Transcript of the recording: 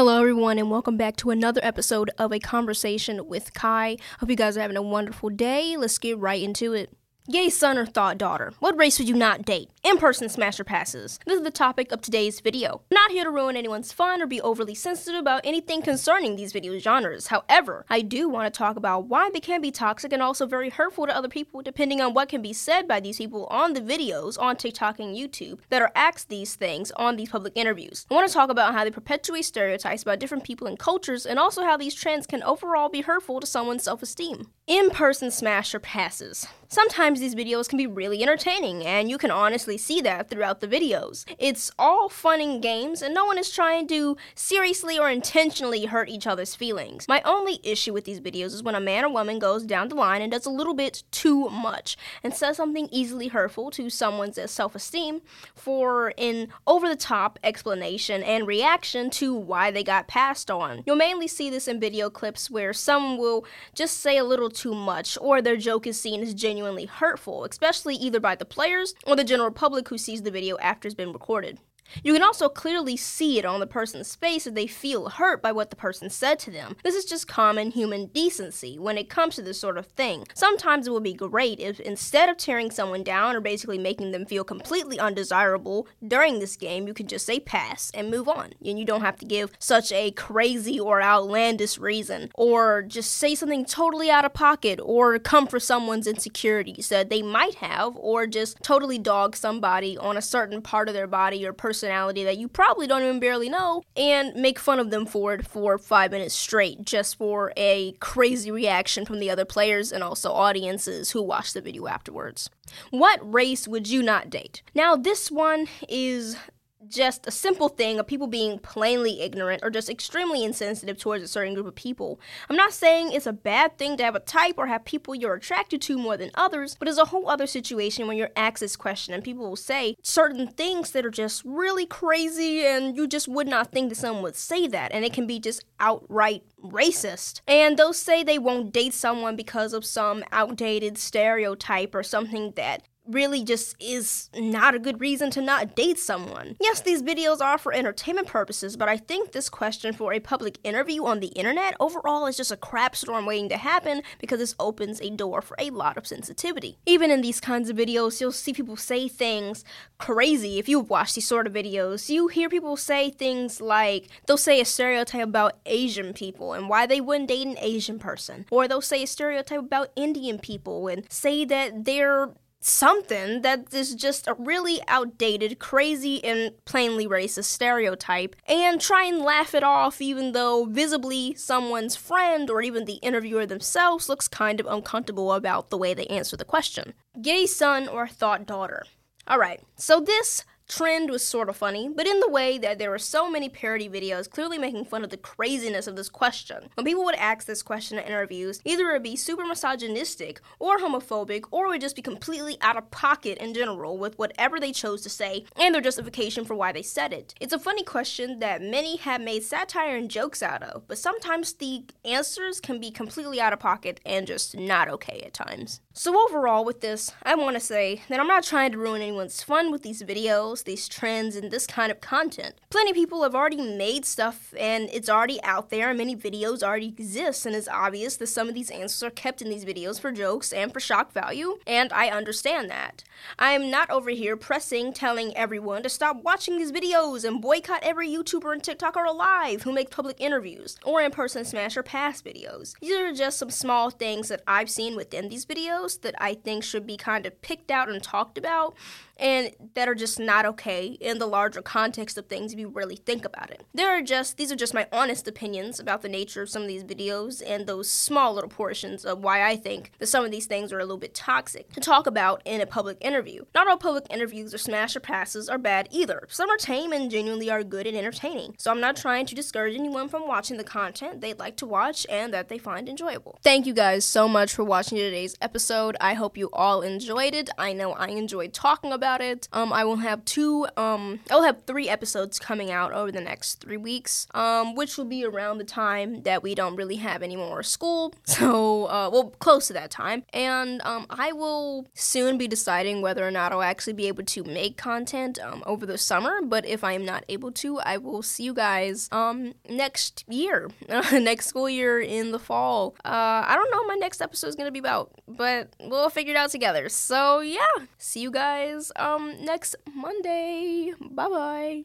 Hello, everyone, and welcome back to another episode of A Conversation with Kai. Hope you guys are having a wonderful day. Let's get right into it. Gay son or thought daughter? What race would you not date? In person smash or passes. This is the topic of today's video. I'm not here to ruin anyone's fun or be overly sensitive about anything concerning these video genres. However, I do want to talk about why they can be toxic and also very hurtful to other people depending on what can be said by these people on the videos on TikTok and YouTube that are asked these things on these public interviews. I want to talk about how they perpetuate stereotypes about different people and cultures and also how these trends can overall be hurtful to someone's self esteem. In person smash or passes. Sometimes these videos can be really entertaining, and you can honestly see that throughout the videos. It's all fun and games, and no one is trying to seriously or intentionally hurt each other's feelings. My only issue with these videos is when a man or woman goes down the line and does a little bit too much and says something easily hurtful to someone's self esteem for an over the top explanation and reaction to why they got passed on. You'll mainly see this in video clips where someone will just say a little too much or their joke is seen as genuinely hurtful, especially either by the players or the general public who sees the video after it's been recorded. You can also clearly see it on the person's face if they feel hurt by what the person said to them. This is just common human decency when it comes to this sort of thing. Sometimes it would be great if instead of tearing someone down or basically making them feel completely undesirable during this game, you can just say pass and move on. And you don't have to give such a crazy or outlandish reason or just say something totally out of pocket or come for someone's insecurities that they might have or just totally dog somebody on a certain part of their body or person personality that you probably don't even barely know and make fun of them for it for five minutes straight just for a crazy reaction from the other players and also audiences who watch the video afterwards. What race would you not date? Now, this one is just a simple thing of people being plainly ignorant or just extremely insensitive towards a certain group of people. I'm not saying it's a bad thing to have a type or have people you're attracted to more than others, but it's a whole other situation when you're asked this question and people will say certain things that are just really crazy and you just would not think that someone would say that, and it can be just outright racist. And they'll say they won't date someone because of some outdated stereotype or something that really just is not a good reason to not date someone. Yes, these videos are for entertainment purposes, but I think this question for a public interview on the internet overall is just a crap storm waiting to happen because this opens a door for a lot of sensitivity. Even in these kinds of videos, you'll see people say things crazy. If you've watched these sort of videos, you hear people say things like they'll say a stereotype about Asian people and why they wouldn't date an Asian person, or they'll say a stereotype about Indian people and say that they're something that is just a really outdated, crazy, and plainly racist stereotype, and try and laugh it off even though visibly someone's friend or even the interviewer themselves looks kind of uncomfortable about the way they answer the question. Gay son or thought daughter. Alright, so this trend was sort of funny, but in the way that there were so many parody videos clearly making fun of the craziness of this question. When people would ask this question in interviews, either it would be super misogynistic or homophobic, or it would just be completely out of pocket in general with whatever they chose to say and their justification for why they said it. It's a funny question that many have made satire and jokes out of, but sometimes the answers can be completely out of pocket and just not okay at times. So, overall, with this, I want to say that I'm not trying to ruin anyone's fun with these videos, these trends, and this kind of content. Plenty of people have already made stuff and it's already out there, and many videos already exist, and it's obvious that some of these answers are kept in these videos for jokes and for shock value, and I understand that. I am not over here pressing, telling everyone to stop watching these videos and boycott every YouTuber and TikToker alive who make public interviews or in person smash or pass videos. These are just some small things that I've seen within these videos that I think should be kind of picked out and talked about and that are just not okay in the larger context of things if you really think about it. There are just these are just my honest opinions about the nature of some of these videos and those small little portions of why I think that some of these things are a little bit toxic to talk about in a public interview. Not all public interviews or smash or passes are bad either. Some are tame and genuinely are good and entertaining. So I'm not trying to discourage anyone from watching the content they'd like to watch and that they find enjoyable. Thank you guys so much for watching today's episode episode. I hope you all enjoyed it. I know I enjoyed talking about it. Um, I will have two, um, I will have three episodes coming out over the next three weeks, um, which will be around the time that we don't really have any more school. So, uh, well, close to that time. And um, I will soon be deciding whether or not I'll actually be able to make content um, over the summer. But if I am not able to, I will see you guys um, next year, next school year in the fall. Uh, I don't know what my next episode is going to be about, we'll figure it out together. So, yeah, see you guys um, next Monday. Bye bye.